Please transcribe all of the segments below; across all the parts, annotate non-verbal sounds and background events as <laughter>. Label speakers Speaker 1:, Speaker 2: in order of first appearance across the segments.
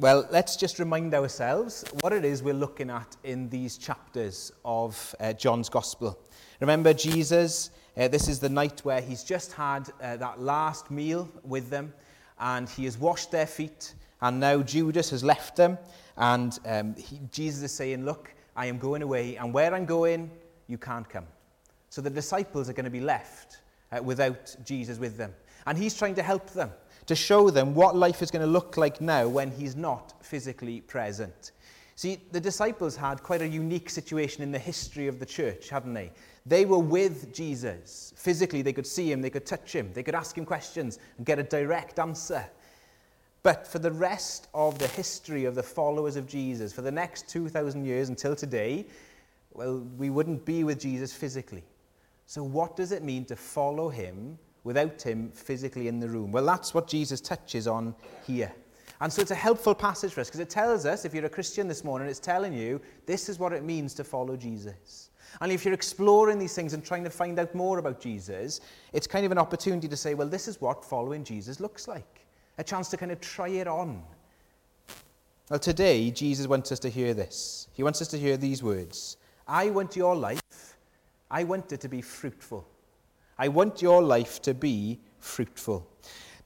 Speaker 1: Well, let's just remind ourselves what it is we're looking at in these chapters of uh, John's Gospel. Remember, Jesus, uh, this is the night where he's just had uh, that last meal with them, and he has washed their feet, and now Judas has left them, and um, he, Jesus is saying, Look, I am going away, and where I'm going, you can't come. So the disciples are going to be left uh, without Jesus with them. And he's trying to help them to show them what life is going to look like now when he's not physically present. See, the disciples had quite a unique situation in the history of the church, hadn't they? They were with Jesus. Physically, they could see him, they could touch him, they could ask him questions and get a direct answer. But for the rest of the history of the followers of Jesus, for the next 2,000 years until today, well, we wouldn't be with Jesus physically. So, what does it mean to follow him without him physically in the room. Well, that's what Jesus touches on here. And so it's a helpful passage for us because it tells us, if you're a Christian this morning, it's telling you this is what it means to follow Jesus. And if you're exploring these things and trying to find out more about Jesus, it's kind of an opportunity to say, well, this is what following Jesus looks like. A chance to kind of try it on. Well, today, Jesus wants us to hear this. He wants us to hear these words I want your life, I want it to be fruitful. I want your life to be fruitful.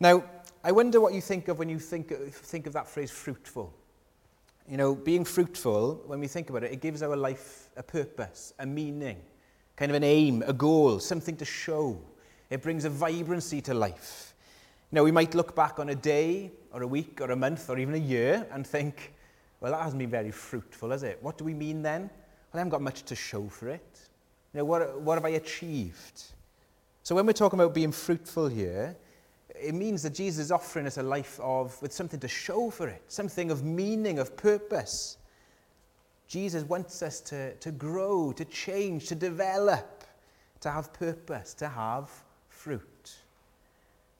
Speaker 1: Now, I wonder what you think of when you think, think of that phrase fruitful. You know, being fruitful, when we think about it, it gives our life a purpose, a meaning, kind of an aim, a goal, something to show. It brings a vibrancy to life. Know, we might look back on a day or a week or a month or even a year and think, well, that hasn't been very fruitful, has it? What do we mean then? Well, I haven't got much to show for it. You know, what, what have I achieved? So when we're talking about being fruitful here, it means that Jesus is offering us a life of with something to show for it, something of meaning, of purpose. Jesus wants us to, to grow, to change, to develop, to have purpose, to have fruit.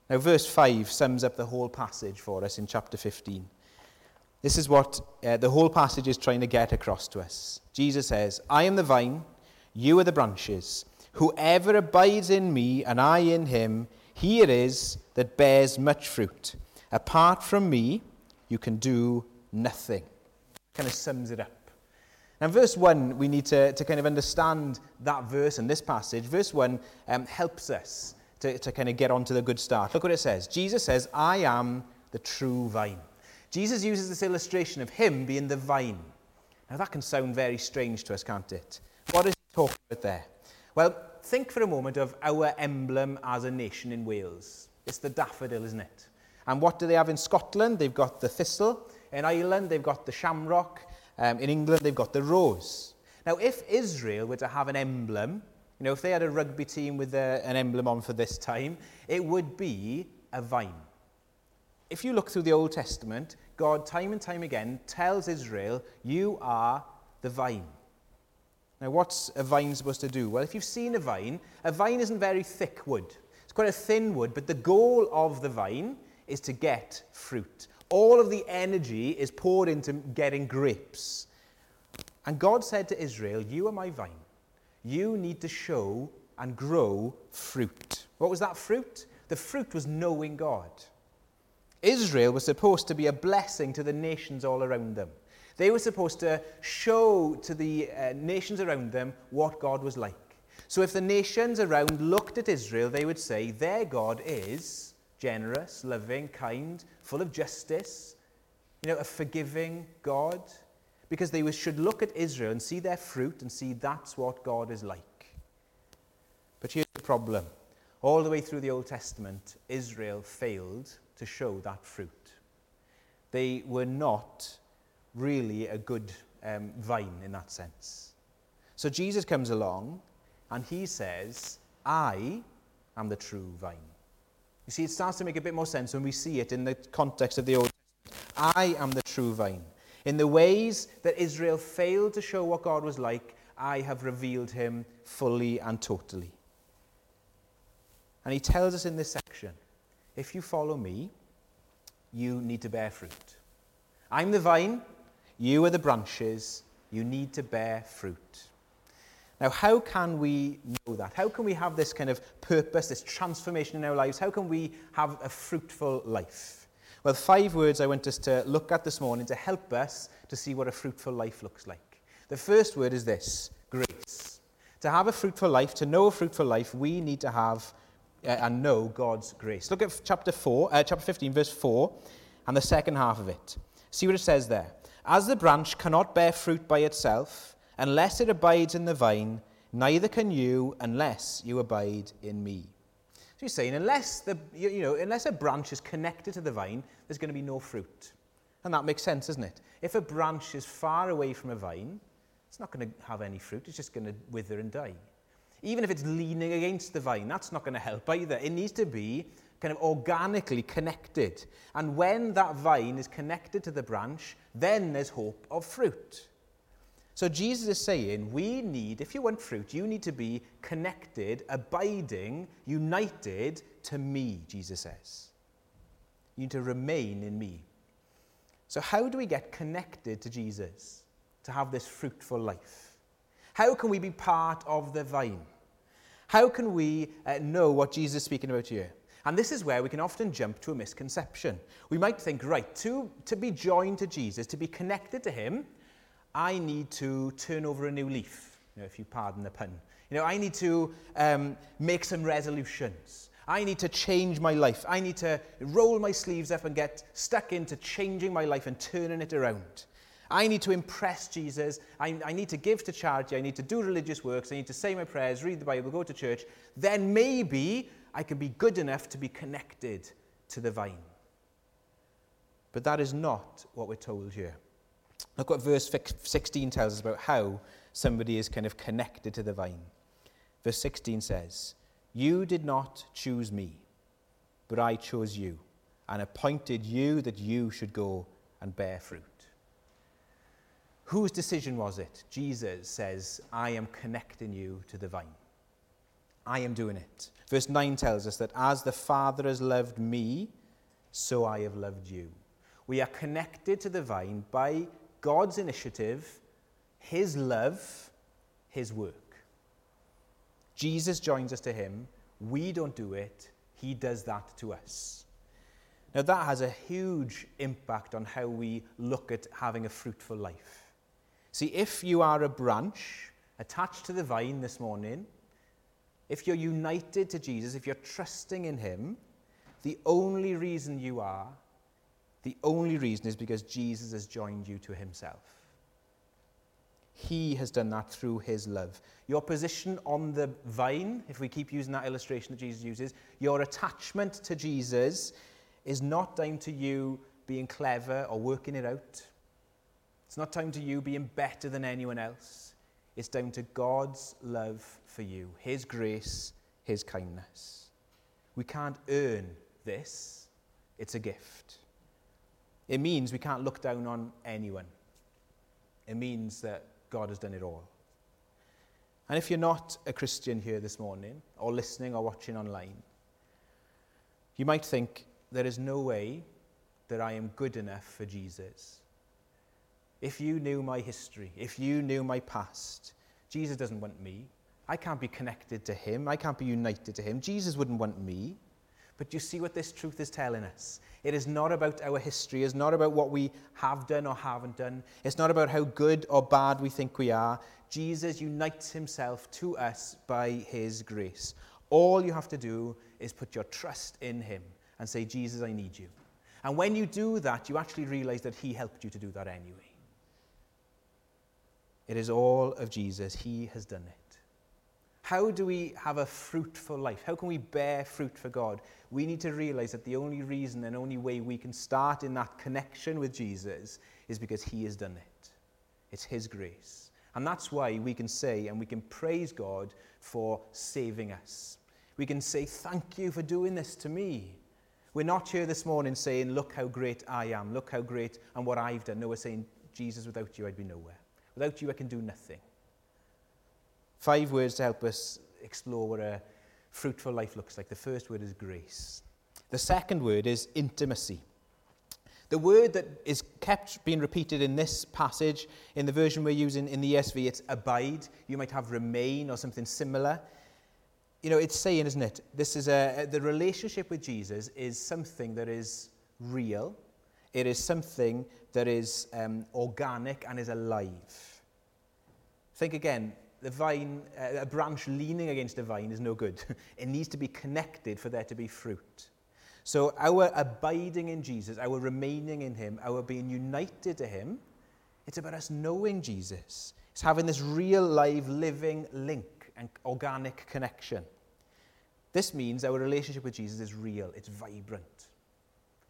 Speaker 1: Now, verse 5 sums up the whole passage for us in chapter 15. This is what uh, the whole passage is trying to get across to us. Jesus says, I am the vine, you are the branches. Whoever abides in me and I in him, he it is that bears much fruit. Apart from me, you can do nothing. Kind of sums it up. Now, verse 1, we need to, to kind of understand that verse and this passage. Verse 1 um, helps us to, to kind of get onto the good start. Look what it says. Jesus says, I am the true vine. Jesus uses this illustration of him being the vine. Now, that can sound very strange to us, can't it? What is he talking about there? Well, think for a moment of our emblem as a nation in Wales. It's the daffodil, isn't it? And what do they have in Scotland? They've got the thistle. In Ireland, they've got the shamrock. Um, in England, they've got the rose. Now, if Israel were to have an emblem, you know, if they had a rugby team with a, an emblem on for this time, it would be a vine. If you look through the Old Testament, God, time and time again, tells Israel, You are the vine. Now, what's a vine supposed to do? Well, if you've seen a vine, a vine isn't very thick wood. It's quite a thin wood, but the goal of the vine is to get fruit. All of the energy is poured into getting grapes. And God said to Israel, You are my vine. You need to show and grow fruit. What was that fruit? The fruit was knowing God. Israel was supposed to be a blessing to the nations all around them. They were supposed to show to the uh, nations around them what God was like. So if the nations around looked at Israel, they would say, their God is generous, loving, kind, full of justice, you know, a forgiving God. Because they should look at Israel and see their fruit and see that's what God is like. But here's the problem. All the way through the Old Testament, Israel failed to show that fruit. They were not really a good um, vine in that sense. So Jesus comes along and he says, I am the true vine. You see, it starts to make a bit more sense when we see it in the context of the Old Testament. I am the true vine. In the ways that Israel failed to show what God was like, I have revealed him fully and totally. And he tells us in this section if you follow me, you need to bear fruit. I'm the vine, you are the branches. You need to bear fruit. Now, how can we know that? How can we have this kind of purpose, this transformation in our lives? How can we have a fruitful life? Well, five words I want us to look at this morning to help us to see what a fruitful life looks like. The first word is this grace. To have a fruitful life, to know a fruitful life, we need to have uh, and know God's grace. Look at chapter 4, uh, chapter 15, verse 4, and the second half of it. See what it says there. As the branch cannot bear fruit by itself unless it abides in the vine, neither can you unless you abide in me. So he's saying, unless, the, you know, unless a branch is connected to the vine, there's going to be no fruit. And that makes sense, doesn't it? If a branch is far away from a vine, it's not going to have any fruit. It's just going to wither and die. Even if it's leaning against the vine, that's not going to help either. It needs to be kind of organically connected. And when that vine is connected to the branch, then there's hope of fruit. So Jesus is saying, we need, if you want fruit, you need to be connected, abiding, united to me, Jesus says. You need to remain in me. So, how do we get connected to Jesus to have this fruitful life? How can we be part of the vine? How can we uh, know what Jesus is speaking about here? And this is where we can often jump to a misconception. We might think, right, to, to be joined to Jesus, to be connected to him, I need to turn over a new leaf, you know, if you pardon the pun. You know, I need to um, make some resolutions. I need to change my life. I need to roll my sleeves up and get stuck into changing my life and turning it around. I need to impress Jesus. I, I, need to give to charity. I need to do religious works. I need to say my prayers, read the Bible, go to church. Then maybe I can be good enough to be connected to the vine. But that is not what we're told here. Look what verse 16 tells us about how somebody is kind of connected to the vine. Verse 16 says, You did not choose me, but I chose you and appointed you that you should go and bear fruit. Whose decision was it? Jesus says, I am connecting you to the vine. I am doing it. Verse 9 tells us that as the Father has loved me, so I have loved you. We are connected to the vine by God's initiative, His love, His work. Jesus joins us to Him. We don't do it, He does that to us. Now, that has a huge impact on how we look at having a fruitful life. See, if you are a branch attached to the vine this morning, if you're united to Jesus, if you're trusting in Him, the only reason you are, the only reason is because Jesus has joined you to Himself. He has done that through His love. Your position on the vine, if we keep using that illustration that Jesus uses, your attachment to Jesus is not down to you being clever or working it out. It's not down to you being better than anyone else. It's down to God's love for you, His grace, His kindness. We can't earn this, it's a gift. It means we can't look down on anyone. It means that God has done it all. And if you're not a Christian here this morning, or listening or watching online, you might think, there is no way that I am good enough for Jesus. If you knew my history, if you knew my past, Jesus doesn't want me. I can't be connected to him. I can't be united to him. Jesus wouldn't want me. But you see what this truth is telling us? It is not about our history. It's not about what we have done or haven't done. It's not about how good or bad we think we are. Jesus unites himself to us by his grace. All you have to do is put your trust in him and say, Jesus, I need you. And when you do that, you actually realize that he helped you to do that anyway. It is all of Jesus. He has done it. How do we have a fruitful life? How can we bear fruit for God? We need to realize that the only reason and only way we can start in that connection with Jesus is because He has done it. It's His grace. And that's why we can say and we can praise God for saving us. We can say, Thank you for doing this to me. We're not here this morning saying, Look how great I am, look how great and what I've done. No, we're saying, Jesus, without you, I'd be nowhere. Without you, I can do nothing. Five words to help us explore what a fruitful life looks like. The first word is grace. The second word is intimacy. The word that is kept being repeated in this passage, in the version we're using in the ESV, it's abide. You might have remain or something similar. You know, it's saying, isn't it? This is a, the relationship with Jesus is something that is real. It is something that is um, organic and is alive. Think again, the vine, uh, a branch leaning against a vine is no good. <laughs> it needs to be connected for there to be fruit. So our abiding in Jesus, our remaining in him, our being united to him, it's about us knowing Jesus. It's having this real, live, living link and organic connection. This means our relationship with Jesus is real, it's vibrant.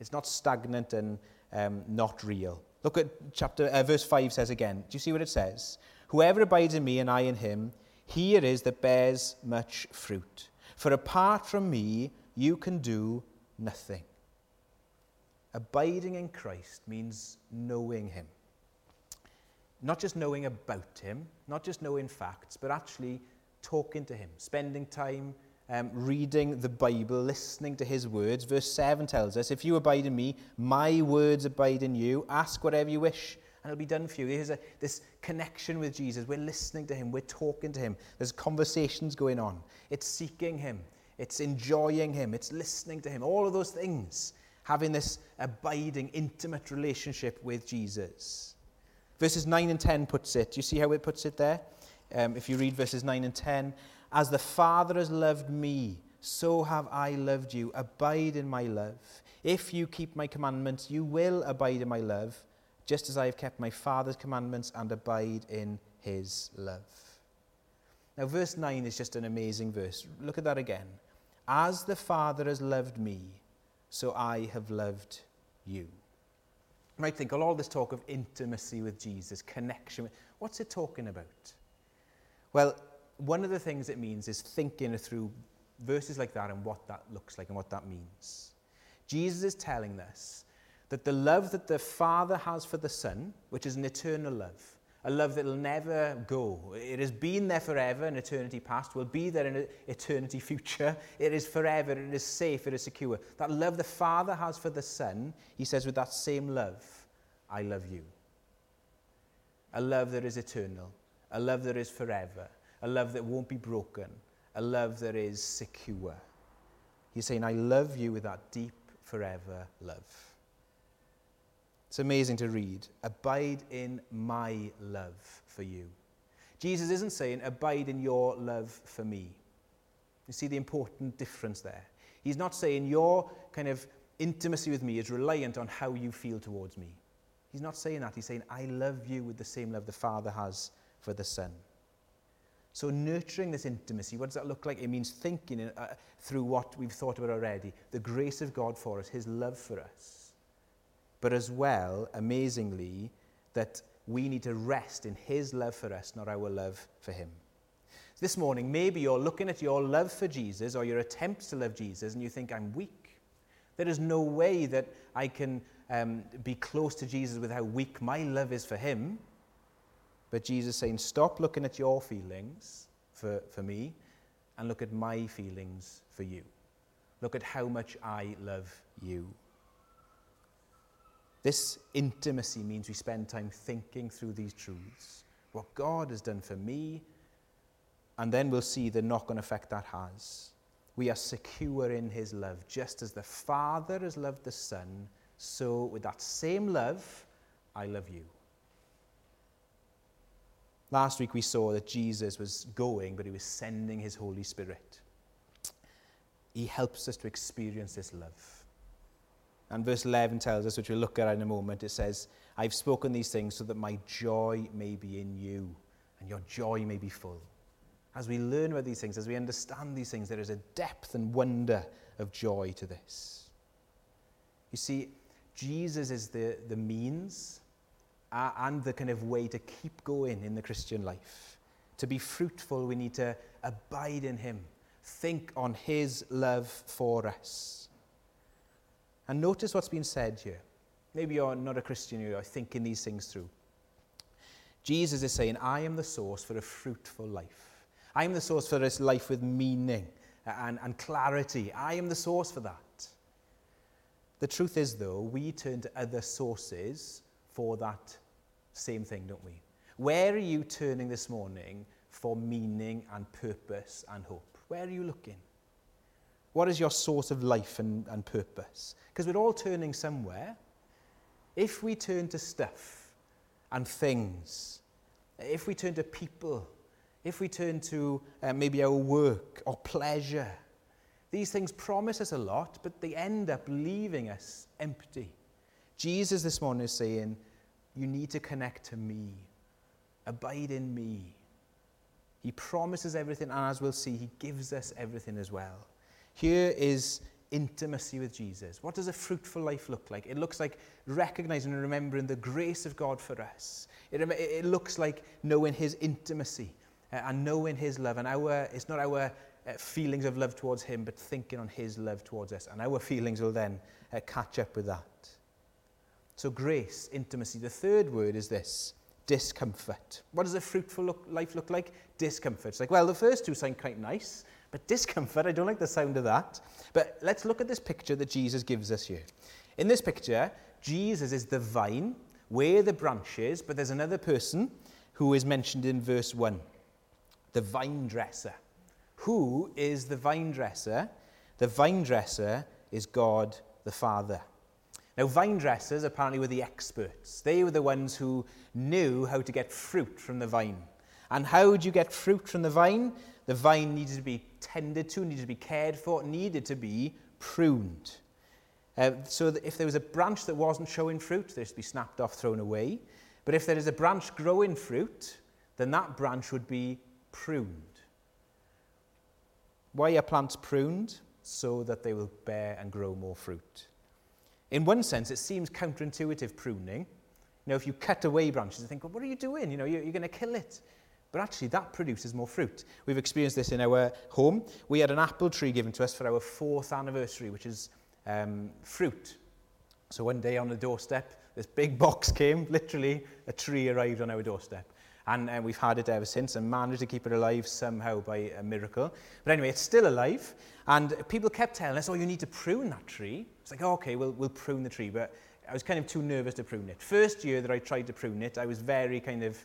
Speaker 1: It's not stagnant and um, not real. Look at chapter uh, verse 5 says again. Do you see what it says? Whoever abides in me and I in him, he it is that bears much fruit. For apart from me, you can do nothing. Abiding in Christ means knowing him. Not just knowing about him, not just knowing facts, but actually talking to him, spending time um, reading the Bible, listening to his words. Verse 7 tells us, If you abide in me, my words abide in you. Ask whatever you wish, it'll be done for you. There's a, this connection with Jesus. We're listening to him, we're talking to him. There's conversations going on. It's seeking him, it's enjoying him, it's listening to him. All of those things, having this abiding, intimate relationship with Jesus. Verses 9 and 10 puts it. Do you see how it puts it there? Um, if you read verses 9 and 10, as the Father has loved me, so have I loved you. Abide in my love. If you keep my commandments, you will abide in my love, just as I have kept my Father's commandments and abide in his love. Now, verse 9 is just an amazing verse. Look at that again. As the Father has loved me, so I have loved you. You might think, all this talk of intimacy with Jesus, connection, what's it talking about? Well, one of the things it means is thinking through verses like that and what that looks like and what that means. Jesus is telling us that the love that the Father has for the Son, which is an eternal love, a love that will never go. It has been there forever in eternity past, will be there in eternity <laughs> future. It is forever, it is safe, it is secure. That love the Father has for the Son, he says, with that same love, I love you. A love that is eternal, a love that is forever, a love that won't be broken, a love that is secure. He's saying, I love you with that deep, forever love. It's amazing to read. Abide in my love for you. Jesus isn't saying, abide in your love for me. You see the important difference there. He's not saying your kind of intimacy with me is reliant on how you feel towards me. He's not saying that. He's saying, I love you with the same love the Father has for the Son. So, nurturing this intimacy, what does that look like? It means thinking uh, through what we've thought about already the grace of God for us, His love for us. But as well, amazingly, that we need to rest in His love for us, not our love for Him. This morning, maybe you're looking at your love for Jesus or your attempts to love Jesus and you think, I'm weak. There is no way that I can um, be close to Jesus with how weak my love is for Him. But Jesus saying, stop looking at your feelings for, for me and look at my feelings for you. Look at how much I love you. This intimacy means we spend time thinking through these truths, what God has done for me, and then we'll see the knock on effect that has. We are secure in his love, just as the Father has loved the Son, so with that same love, I love you. Last week we saw that Jesus was going, but he was sending his Holy Spirit. He helps us to experience this love. And verse 11 tells us, which we'll look at in a moment, it says, I've spoken these things so that my joy may be in you and your joy may be full. As we learn about these things, as we understand these things, there is a depth and wonder of joy to this. You see, Jesus is the, the means uh, and the kind of way to keep going in the Christian life. To be fruitful, we need to abide in Him, think on His love for us. And notice what's been said here. Maybe you're not a Christian, you're thinking these things through. Jesus is saying, I am the source for a fruitful life. I am the source for this life with meaning and, and clarity. I am the source for that. The truth is, though, we turn to other sources for that same thing, don't we? Where are you turning this morning for meaning and purpose and hope? Where are you looking? What is your source of life and, and purpose? Because we're all turning somewhere. If we turn to stuff and things, if we turn to people, if we turn to uh, maybe our work or pleasure, these things promise us a lot, but they end up leaving us empty. Jesus this morning is saying, You need to connect to me, abide in me. He promises everything, and as we'll see, He gives us everything as well. Here is intimacy with Jesus. What does a fruitful life look like? It looks like recognizing and remembering the grace of God for us. It, it looks like knowing His intimacy uh, and knowing His love. And our, it's not our uh, feelings of love towards Him, but thinking on His love towards us. And our feelings will then uh, catch up with that. So, grace, intimacy. The third word is this discomfort. What does a fruitful look, life look like? Discomfort. It's like, well, the first two sound quite nice, but discomfort, I don't like the sound of that. But let's look at this picture that Jesus gives us here. In this picture, Jesus is the vine, we're the branches, but there's another person who is mentioned in verse 1 the vine dresser. Who is the vine dresser? The vine dresser is God the Father. Now, vine dressers apparently were the experts. They were the ones who knew how to get fruit from the vine. And how do you get fruit from the vine? The vine needed to be tended to, needed to be cared for, needed to be pruned. Uh, so that if there was a branch that wasn't showing fruit, they'd to be snapped off, thrown away. But if there is a branch growing fruit, then that branch would be pruned. Why are plants pruned? So that they will bear and grow more fruit. In one sense, it seems counterintuitive pruning. You know, if you cut away branches, you think, well, what are you doing? You know, you're, you're going to kill it. But actually, that produces more fruit. We've experienced this in our home. We had an apple tree given to us for our fourth anniversary, which is um, fruit. So one day on the doorstep, this big <laughs> box came, literally a tree arrived on our doorstep. And uh, we've had it ever since and managed to keep it alive somehow by a miracle. But anyway, it's still alive. And people kept telling us, oh, you need to prune that tree. It's like, oh, okay, we'll, we'll prune the tree. But I was kind of too nervous to prune it. First year that I tried to prune it, I was very kind of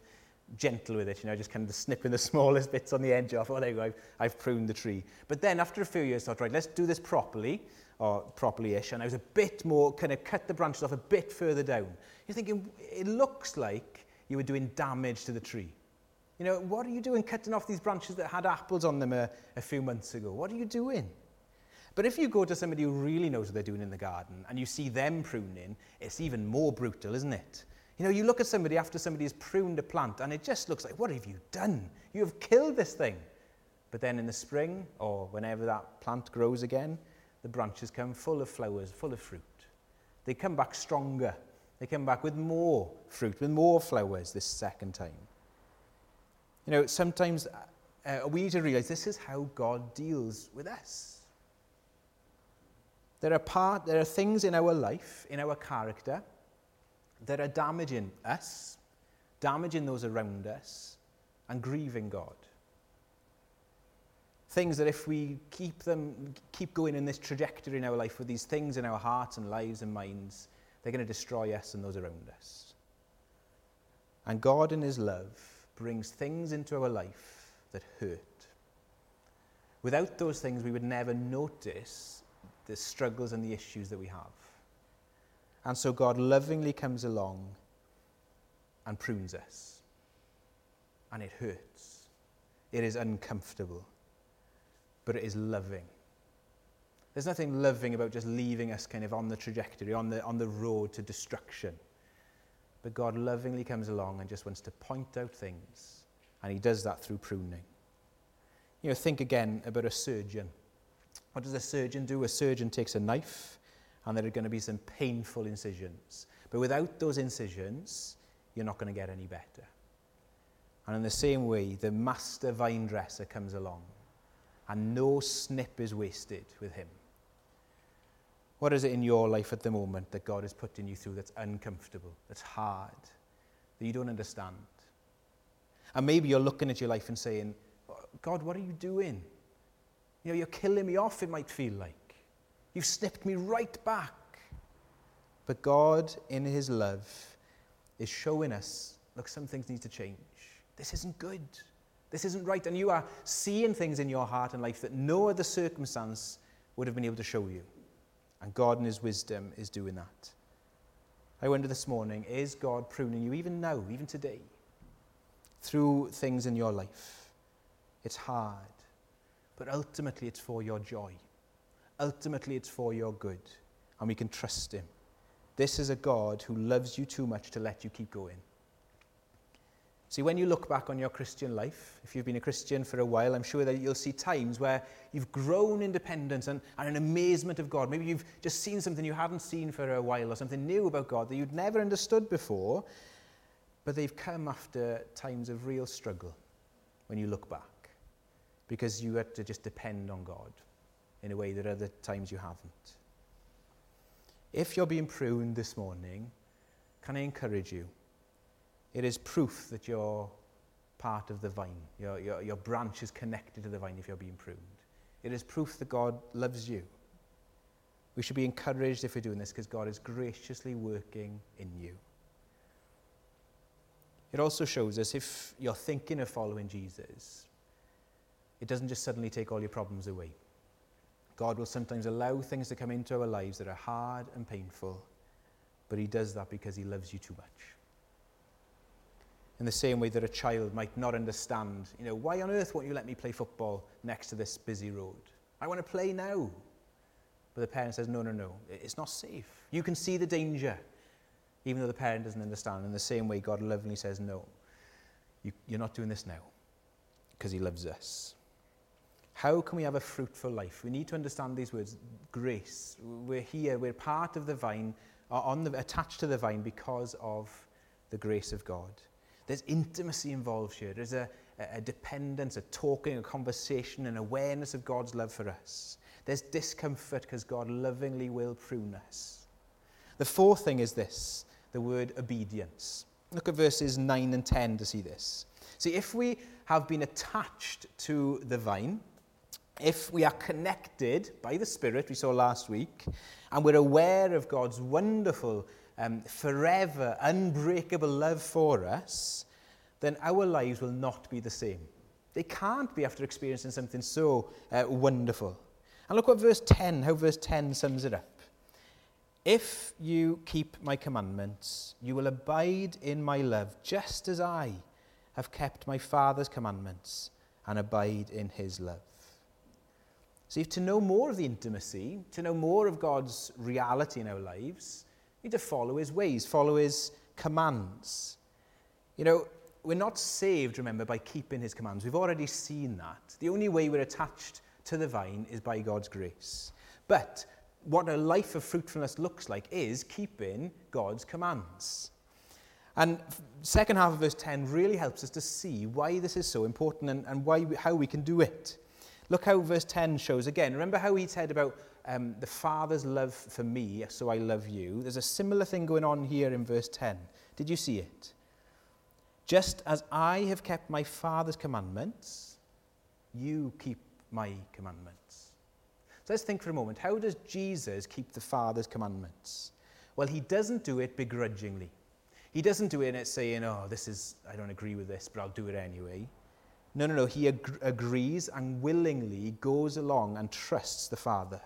Speaker 1: gentle with it, you know, just kind of snipping the <laughs> smallest bits on the edge off. Oh, there you go, I've, I've pruned the tree. But then after a few years, I thought, right, let's do this properly, or properly-ish, and I was a bit more, kind of cut the branches off a bit further down. You're thinking, it looks like you were doing damage to the tree. You know, what are you doing cutting off these branches that had apples on them a, a few months ago? What are you doing? But if you go to somebody who really knows what they're doing in the garden and you see them pruning, it's even more brutal, isn't it? You know, you look at somebody after somebody has pruned a plant and it just looks like, what have you done? You have killed this thing. But then in the spring or whenever that plant grows again, the branches come full of flowers, full of fruit. They come back stronger they come back with more fruit, with more flowers this second time. You know, sometimes uh, we need to realize this is how God deals with us. There are, part, there are things in our life, in our character, that are damaging us, damaging those around us, and grieving God. Things that if we keep them, keep going in this trajectory in our life with these things in our hearts and lives and minds, they're going to destroy us and those around us. And God, in His love, brings things into our life that hurt. Without those things, we would never notice the struggles and the issues that we have. And so God lovingly comes along and prunes us. And it hurts. It is uncomfortable. But it is loving. There's nothing loving about just leaving us kind of on the trajectory, on the, on the road to destruction. But God lovingly comes along and just wants to point out things. And he does that through pruning. You know, think again about a surgeon. What does a surgeon do? A surgeon takes a knife, and there are going to be some painful incisions. But without those incisions, you're not going to get any better. And in the same way, the master vine dresser comes along, and no snip is wasted with him. What is it in your life at the moment that God is putting you through that's uncomfortable, that's hard, that you don't understand? And maybe you're looking at your life and saying, oh, God, what are you doing? You know, you're killing me off, it might feel like. You've snipped me right back. But God, in His love, is showing us look, some things need to change. This isn't good. This isn't right. And you are seeing things in your heart and life that no other circumstance would have been able to show you. And God, in His wisdom, is doing that. I wonder this morning is God pruning you even now, even today, through things in your life? It's hard, but ultimately it's for your joy. Ultimately, it's for your good, and we can trust Him. This is a God who loves you too much to let you keep going. See, when you look back on your Christian life, if you've been a Christian for a while, I'm sure that you'll see times where you've grown in dependence and, and an amazement of God. Maybe you've just seen something you hadn't seen for a while or something new about God that you'd never understood before, but they've come after times of real struggle when you look back because you had to just depend on God in a way that other times you haven't. If you're being pruned this morning, can I encourage you? It is proof that you're part of the vine. Your, your, your branch is connected to the vine if you're being pruned. It is proof that God loves you. We should be encouraged if we're doing this because God is graciously working in you. It also shows us if you're thinking of following Jesus, it doesn't just suddenly take all your problems away. God will sometimes allow things to come into our lives that are hard and painful, but He does that because He loves you too much. In the same way that a child might not understand, you know, why on earth won't you let me play football next to this busy road? I want to play now. But the parent says, no, no, no, it's not safe. You can see the danger, even though the parent doesn't understand. In the same way, God lovingly says, no, you, you're not doing this now because He loves us. How can we have a fruitful life? We need to understand these words grace. We're here, we're part of the vine, uh, on the, attached to the vine because of the grace of God. There's intimacy involved here. There's a, a dependence, a talking, a conversation, an awareness of God's love for us. There's discomfort because God lovingly will prune us. The fourth thing is this the word obedience. Look at verses 9 and 10 to see this. See, if we have been attached to the vine, if we are connected by the Spirit, we saw last week, and we're aware of God's wonderful, um, forever, unbreakable love for us, then our lives will not be the same. They can't be after experiencing something so uh, wonderful. And look what verse 10, how verse 10 sums it up. If you keep my commandments, you will abide in my love, just as I have kept my Father's commandments and abide in his love. See, to know more of the intimacy, to know more of God's reality in our lives, we need to follow his ways, follow his commands. You know, we're not saved, remember, by keeping his commands. We've already seen that. The only way we're attached to the vine is by God's grace. But what a life of fruitfulness looks like is keeping God's commands. And second half of verse 10 really helps us to see why this is so important and, and why we, how we can do it. Look how verse 10 shows again. Remember how he said about um, the Father's love for me, so I love you? There's a similar thing going on here in verse 10. Did you see it? Just as I have kept my Father's commandments, you keep my commandments. So let's think for a moment. How does Jesus keep the Father's commandments? Well, he doesn't do it begrudgingly. He doesn't do it in saying, oh, this is, I don't agree with this, but I'll do it anyway. No, no, no. He ag- agrees and willingly goes along and trusts the Father.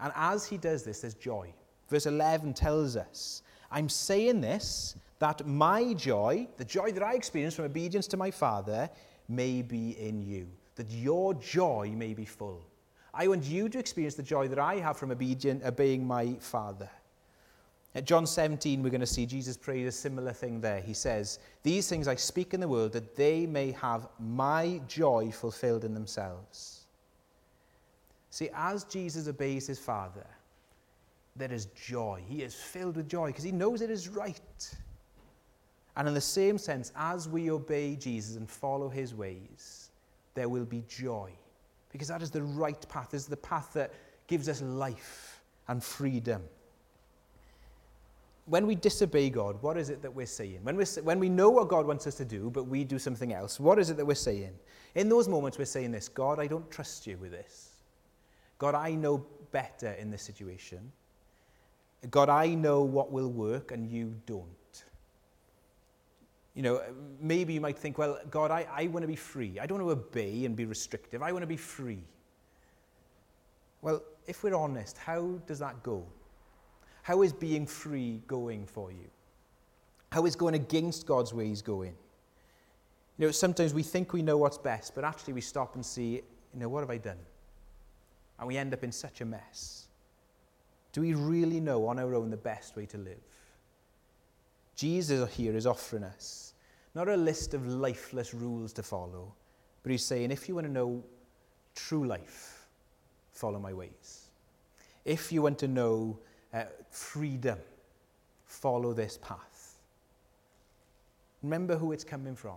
Speaker 1: And as he does this, there's joy. Verse 11 tells us, I'm saying this that my joy, the joy that I experience from obedience to my Father, may be in you, that your joy may be full. I want you to experience the joy that I have from obedient, obeying my Father. At John 17, we're going to see Jesus pray a similar thing there. He says, These things I speak in the world that they may have my joy fulfilled in themselves. See, as Jesus obeys his Father, there is joy. He is filled with joy because he knows it is right. And in the same sense, as we obey Jesus and follow his ways, there will be joy because that is the right path, this is the path that gives us life and freedom when we disobey God, what is it that we're saying? When, we're, when we know what God wants us to do, but we do something else, what is it that we're saying? In those moments, we're saying this God, I don't trust you with this. God, I know better in this situation. God, I know what will work and you don't. You know, maybe you might think, well, God, I, I want to be free. I don't want to obey and be restrictive. I want to be free. Well, if we're honest, how does that go? How is being free going for you? How is going against God's ways going? You know, sometimes we think we know what's best, but actually we stop and see, you know, what have I done? And we end up in such a mess. Do we really know on our own the best way to live? Jesus here is offering us not a list of lifeless rules to follow, but he's saying, if you want to know true life, follow my ways. If you want to know uh, freedom, follow this path. Remember who it's coming from.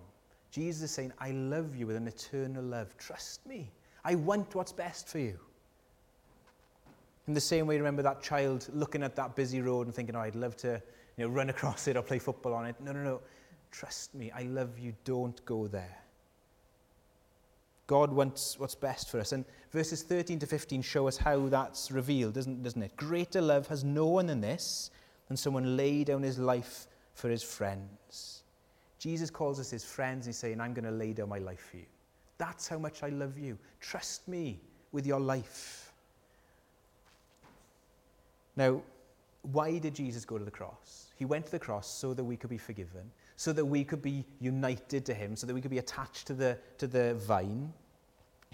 Speaker 1: Jesus is saying, I love you with an eternal love. Trust me. I want what's best for you. In the same way, remember that child looking at that busy road and thinking, oh, I'd love to you know, run across it or play football on it. No, no, no. Trust me. I love you. Don't go there. God wants what's best for us. And verses 13 to 15 show us how that's revealed, doesn't, doesn't it? Greater love has no one than this, than someone lay down his life for his friends. Jesus calls us his friends. He's saying, I'm going to lay down my life for you. That's how much I love you. Trust me with your life. Now, why did Jesus go to the cross? He went to the cross so that we could be forgiven, so that we could be united to him, so that we could be attached to the, to the vine.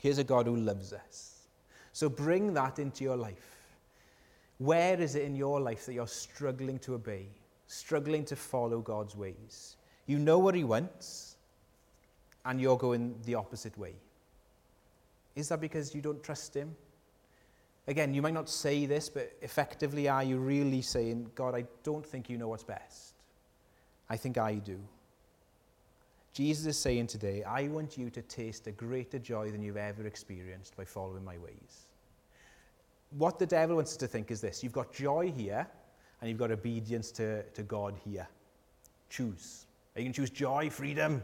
Speaker 1: Here's a God who loves us. So bring that into your life. Where is it in your life that you're struggling to obey, struggling to follow God's ways? You know what he wants, and you're going the opposite way. Is that because you don't trust him? Again, you might not say this, but effectively, are you really saying, God, I don't think you know what's best? I think I do. Jesus is saying today, I want you to taste a greater joy than you've ever experienced by following my ways. What the devil wants us to think is this you've got joy here, and you've got obedience to, to God here. Choose. Are you can choose joy, freedom,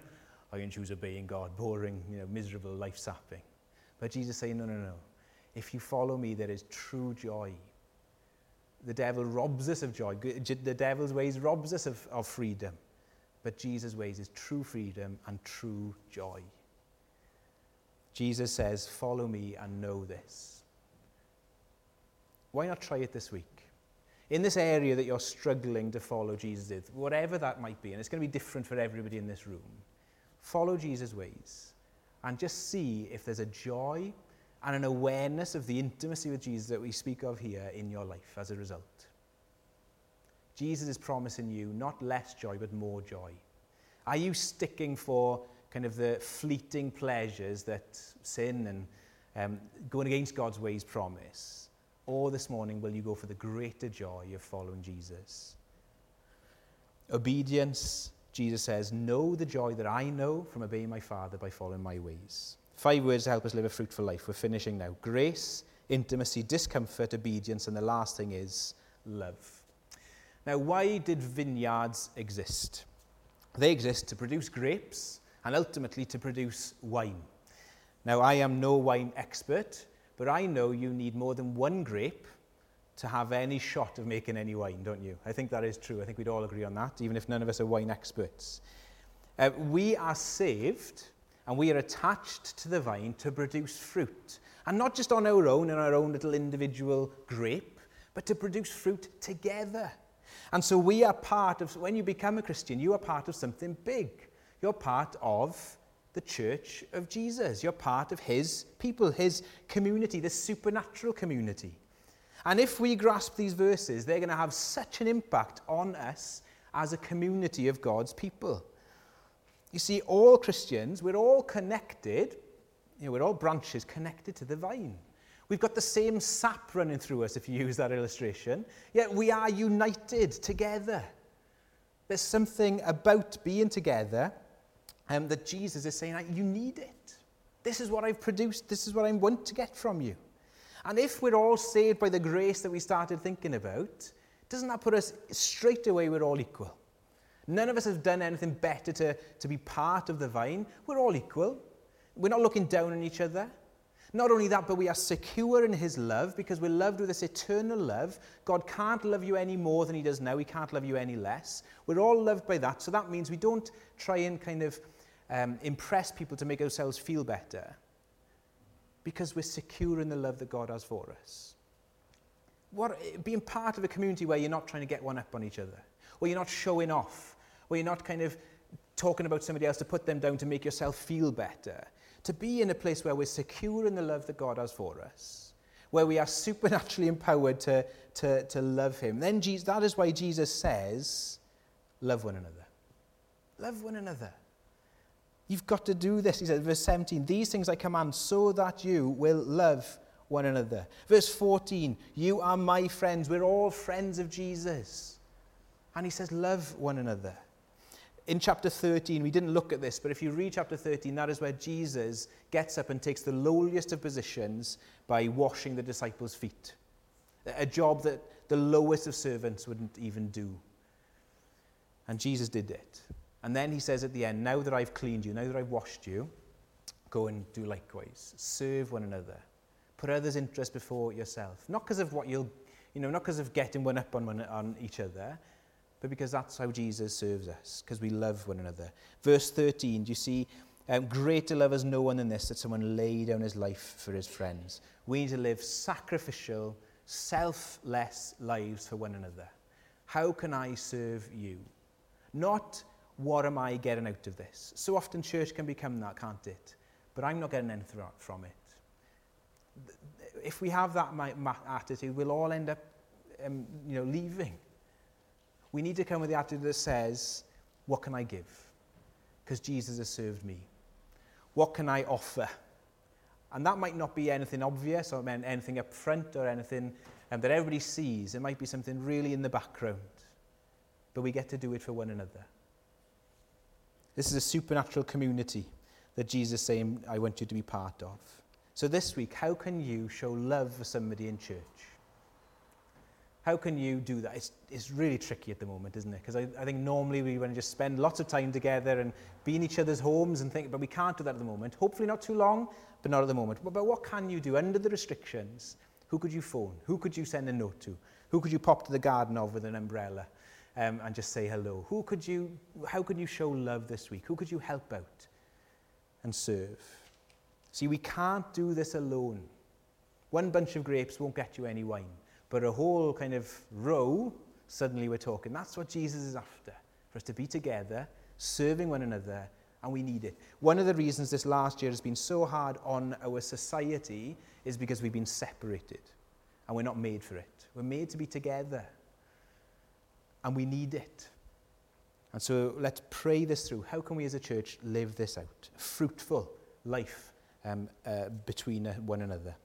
Speaker 1: or are you can choose obeying God, boring, you know, miserable, life sapping. But Jesus is saying, no, no, no. If you follow me, there is true joy. The devil robs us of joy. The devil's ways robs us of, of freedom. But Jesus' ways is true freedom and true joy. Jesus says, Follow me and know this. Why not try it this week? In this area that you're struggling to follow Jesus, with, whatever that might be, and it's going to be different for everybody in this room, follow Jesus' ways and just see if there's a joy and an awareness of the intimacy with Jesus that we speak of here in your life as a result. Jesus is promising you not less joy, but more joy. Are you sticking for kind of the fleeting pleasures that sin and um, going against God's ways promise? Or this morning, will you go for the greater joy of following Jesus? Obedience, Jesus says, know the joy that I know from obeying my Father by following my ways. Five words to help us live a fruitful life. We're finishing now. Grace, intimacy, discomfort, obedience, and the last thing is love. Now, why did vineyards exist? They exist to produce grapes and ultimately to produce wine. Now, I am no wine expert, but I know you need more than one grape to have any shot of making any wine, don't you? I think that is true. I think we'd all agree on that, even if none of us are wine experts. Uh, we are saved and we are attached to the vine to produce fruit. And not just on our own, in our own little individual grape, but to produce fruit together. And so we are part of, when you become a Christian, you are part of something big. You're part of the church of Jesus. You're part of his people, his community, this supernatural community. And if we grasp these verses, they're going to have such an impact on us as a community of God's people. You see, all Christians, we're all connected, you know, we're all branches connected to the vine. We've got the same sap running through us, if you use that illustration, yet we are united together. There's something about being together um, that Jesus is saying, you need it. This is what I've produced, this is what I want to get from you. And if we're all saved by the grace that we started thinking about, doesn't that put us straight away, we're all equal? None of us have done anything better to, to be part of the vine. We're all equal. We're not looking down on each other. Not only that, but we are secure in his love because we're loved with this eternal love. God can't love you any more than he does now. He can't love you any less. We're all loved by that. So that means we don't try and kind of um, impress people to make ourselves feel better. because we're secure in the love that God has for us. What, being part of a community where you're not trying to get one up on each other, where you're not showing off, where you're not kind of talking about somebody else to put them down to make yourself feel better. To be in a place where we're secure in the love that God has for us, where we are <laughs> supernaturally empowered to, to, to love Him. Then Jesus, that is why Jesus says, Love one another. Love one another. You've got to do this. He said, verse 17, These things I command so that you will love one another. Verse 14, You are my friends. We're all friends of Jesus. And he says, Love one another. In chapter 13, we didn't look at this, but if you read chapter 13, that is where Jesus gets up and takes the lowliest of positions by washing the disciples' feet. A job that the lowest of servants wouldn't even do. And Jesus did it. And then he says at the end, Now that I've cleaned you, now that I've washed you, go and do likewise. Serve one another. Put others' interest before yourself. Not because of what you'll, you know, not because of getting one up on, one, on each other, but because that's how Jesus serves us, because we love one another. Verse 13, do you see? Um, greater love has no one than this, that someone lay down his life for his friends. We need to live sacrificial, selfless lives for one another. How can I serve you? Not what am I getting out of this? So often church can become that, can't it? But I'm not getting anything from it. If we have that attitude, we'll all end up um, you know, leaving. We need to come with the attitude that says, what can I give? Because Jesus has served me. What can I offer? And that might not be anything obvious or anything up front or anything um, that everybody sees. It might be something really in the background. But we get to do it for one another. This is a supernatural community that Jesus is saying, I want you to be part of. So this week, how can you show love for somebody in church? How can you do that? It's, it's really tricky at the moment, isn't it? Because I, I think normally we want to just spend lots of time together and be in each other's homes and think, but we can't do that at the moment. Hopefully not too long, but not at the moment. But, but what can you do under the restrictions? Who could you phone? Who could you send a note to? Who could you pop to the garden of with an umbrella? um, and just say hello? Who could you, how could you show love this week? Who could you help out and serve? See, we can't do this alone. One bunch of grapes won't get you any wine, but a whole kind of row, suddenly we're talking. That's what Jesus is after, for us to be together, serving one another, and we need it. One of the reasons this last year has been so hard on our society is because we've been separated, and we're not made for it. We're made to be together and we need it. And so let's pray this through. How can we as a church live this out? Fruitful life um, uh, between uh, one another.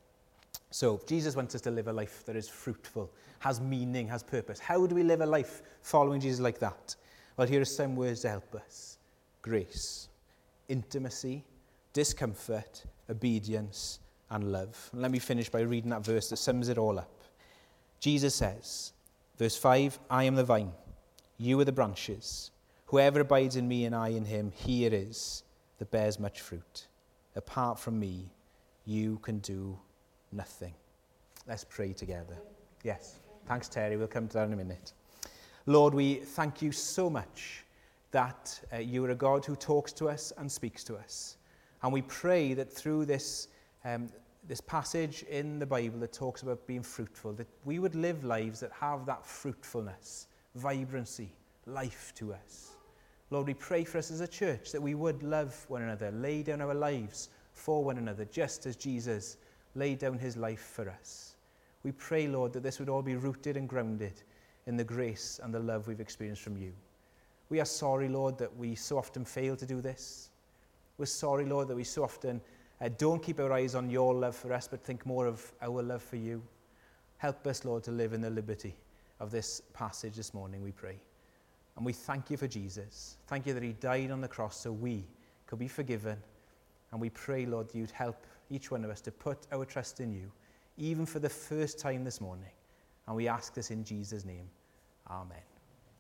Speaker 1: So Jesus wants us to live a life that is fruitful, has meaning, has purpose. How do we live a life following Jesus like that? Well, here are some words to help us. Grace, intimacy, discomfort, obedience, and love. And let me finish by reading that verse that sums it all up. Jesus says, Verse 5 I am the vine, you are the branches. Whoever abides in me and I in him, he it is that bears much fruit. Apart from me, you can do nothing. Let's pray together. Yes. Thanks, Terry. We'll come to that in a minute. Lord, we thank you so much that uh, you are a God who talks to us and speaks to us. And we pray that through this um, this passage in the Bible that talks about being fruitful, that we would live lives that have that fruitfulness, vibrancy, life to us. Lord, we pray for us as a church that we would love one another, lay down our lives for one another, just as Jesus laid down his life for us. We pray, Lord, that this would all be rooted and grounded in the grace and the love we've experienced from you. We are sorry, Lord, that we so often fail to do this. We're sorry, Lord, that we so often uh, don't keep our eyes on your love for us, but think more of our love for you. Help us, Lord, to live in the liberty of this passage this morning, we pray. And we thank you for Jesus. Thank you that he died on the cross so we could be forgiven. And we pray, Lord, that you'd help each one of us to put our trust in you, even for the first time this morning. And we ask this in Jesus' name. Amen.